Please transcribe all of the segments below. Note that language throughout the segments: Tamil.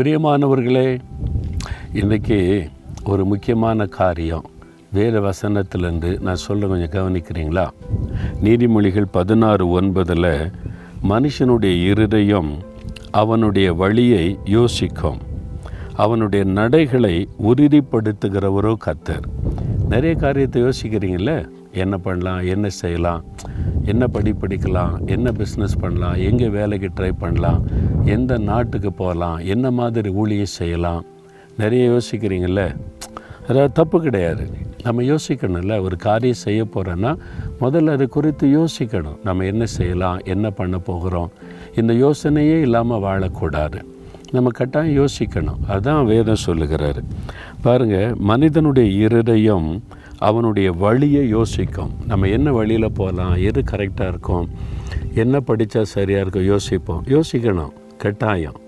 பிரியமானவர்களே இன்றைக்கி ஒரு முக்கியமான காரியம். வேத வசனத்திலேருந்து நான் சொல்ல கொஞ்சம் கவனிக்கிறீங்களா? நீதிமொழிகள் பதினாறு ஒன்பதில் மனுஷனுடைய இருதயம் அவனுடைய வழியை யோசிக்கும். அவனுடைய நடைகளை உறுதிப்படுத்துகிறவரோ கத்தர். நிறைய காரியத்தை யோசிக்கிறீங்கள என்ன பண்ணலாம்? என்ன செய்யலாம்? என்ன படி படிக்கலாம் என்ன பிஸ்னஸ் பண்ணலாம் எங்கே வேலைக்கு ட்ரை பண்ணலாம் எந்த நாட்டுக்கு போகலாம் என்ன மாதிரி ஊழியம் செய்யலாம். நிறைய யோசிக்கிறீங்கள அதாவது தப்பு கிடையாது. நம்ம யோசிக்கணும்ல ஒரு காரியம் செய்ய போகிறோன்னா முதல்ல அது குறித்து யோசிக்கணும். நம்ம என்ன செய்யலாம் என்ன பண்ண போகிறோம்? இந்த யோசனையே இல்லாமல் வாழக்கூடாது. நம்ம கட்டாயம் யோசிக்கணும். அதுதான் வேதம் சொல்லுகிறாரு. பாருங்கள் மனிதனுடைய இருதயம் அவனுடைய வழியை யோசிக்கும். நம்ம என்ன வழியில் போகலாம் எது கரெக்டாக இருக்கும்? என்ன படித்தா சரியாக இருக்கும்? யோசிப்போம். யோசிக்கணும். கட்டாயம்.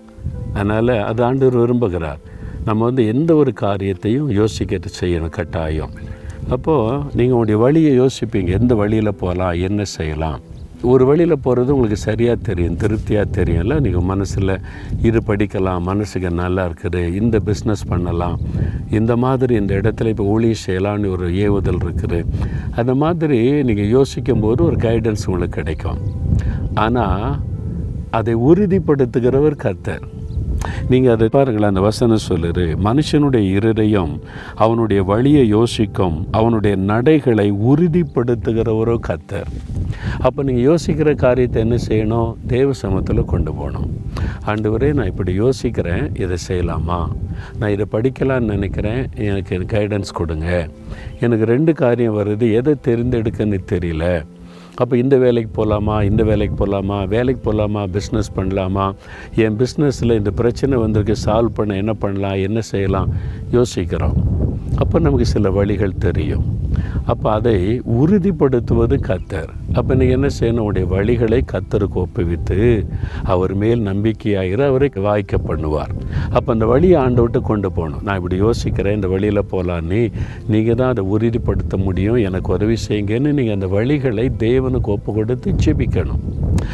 அதனால் அது ஆண்டவர் விரும்புகிறார். நம்ம வந்து எந்த ஒரு காரியத்தையும் யோசிக்கிறது செய்யணும். கட்டாயம். அப்போது நீங்கள் உங்களுடைய வழியை யோசிப்பீங்க. எந்த வழியில் போகலாம் என்ன செய்யலாம்? ஒரு வழியில் போகிறது உங்களுக்கு சரியாக தெரியும் திருப்தியாக தெரியும்ல நீங்கள் மனசில் இது படிக்கலாம் மனசுக்கு நல்லா இருக்குது இந்த பிஸ்னஸ் பண்ணலாம். இந்த மாதிரி இந்த இடத்துல இப்போ ஊழியம் செய்யலாம்னு ஒரு ஏவுதல் இருக்குது. அந்த மாதிரி நீங்கள் யோசிக்கும் போது ஒரு கைடன்ஸ் உங்களுக்கு கிடைக்கும். ஆனால் அதை உறுதிப்படுத்துகிறவர் கர்த்தர். நீங்கள் அதை பாருங்களேன் அந்த வசனம் சொல்லுரு மனுஷனுடைய இருதயம் அவனுடைய வழியை யோசிக்கும் அவனுடைய நடைகளை உறுதிப்படுத்துகிற ஒரு கத்தர். அப்போ நீங்கள் யோசிக்கிற காரியத்தை என்ன செய்யணும்? தேவ சமத்தில் கொண்டு போகணும். ஆண்டவரே நான் இப்படி யோசிக்கிறேன் இதை செய்யலாமா? நான் இதை படிக்கலான்னு நினைக்கிறேன் எனக்கு கைடன்ஸ் கொடுங்க. எனக்கு ரெண்டு காரியம் வருது எதை தெரிந்தெடுக்கன்னு தெரியல. அப்போ இந்த வேலைக்கு போகலாமா இந்த வேலைக்கு போகலாமா வேலைக்கு போகலாமா பிஸ்னஸ் பண்ணலாமா? என் பிஸ்னஸில் இந்த பிரச்சனை வந்திருக்கு சால்வ் பண்ண என்ன பண்ணலாம் என்ன செய்யலாம்? யோசிக்கிறோம். அப்போ நமக்கு சில வழிகள் தெரியும். அப்போ அதை உறுதிப்படுத்துவது கத்தர் அப்போ நீங்கள் என்ன செய்யணும்? உடைய வழிகளை கத்தருக்கு ஒப்புவித்து அவர் மேல் நம்பிக்கையாகிற அவரை வாய்க்க பண்ணுவார். அப்போ அந்த வழியை ஆண்டவிட்டு கொண்டு போகணும். நான் இப்படி யோசிக்கிறேன் இந்த வழியில் போகலான்னு நீங்கள் தான் அதை உறுதிப்படுத்த முடியும். எனக்கு உதவி செய்யுங்கன்னு நீங்கள் அந்த வழிகளை தேவனுக்கு ஒப்பு கொடுத்து ஜெபிக்கணும்.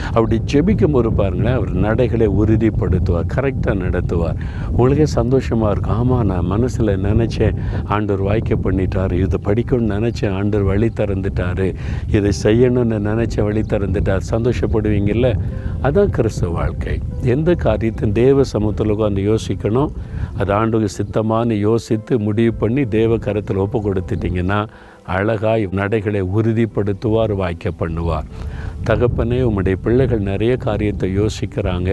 அப்படி ஜெபிக்கும் போது பாருங்களேன் அவர் நடைகளை உறுதிப்படுத்துவார் கரெக்டாக நடத்துவார். உங்களுக்கே சந்தோஷமாக இருக்கும். ஆமாம் நான் மனசில் நினச்சேன் ஆண்டவர் வாய்க்க பண்ணிட்டார். இதை படிக்கணும்னு நினச்சேன் ஆண்டவர் வழி திறந்துட்டார். இதை செய்யணும்னு நினச்ச வழி திறந்துட்டார். சந்தோஷப்படுவீங்கல்ல? அதான் கிறிஸ்தவ வாழ்க்கை. எந்த காரியத்தையும் தேவ சமூகத்தில் உட்காந்து யோசிக்கணும். அது ஆண்டுக்கு சித்தமானு யோசித்து முடிவு பண்ணி தேவ கரத்தில் ஒப்பு கொடுத்துட்டிங்கன்னா அழகாய் நடைகளை உறுதிப்படுத்துவார் வாய்க்க பண்ணுவார். தகப்பனே உம்முடைய பிள்ளைகள் நிறைய காரியத்தை யோசிக்கிறாங்க.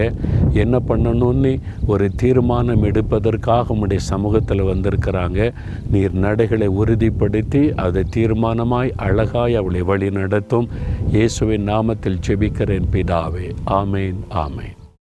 என்ன பண்ணணும்னு ஒரு தீர்மானம் எடுப்பதற்காக உம்முடைய சமூகத்தில் வந்திருக்கிறாங்க. நீர் நடைகளை உறுதிப்படுத்தி அதை தீர்மானமாய் அழகாய் அவளை வழி நடத்தும் இயேசுவின் நாமத்தில் செபிக்கிறேன் பிதாவே. ஆமேன் ஆமேன்.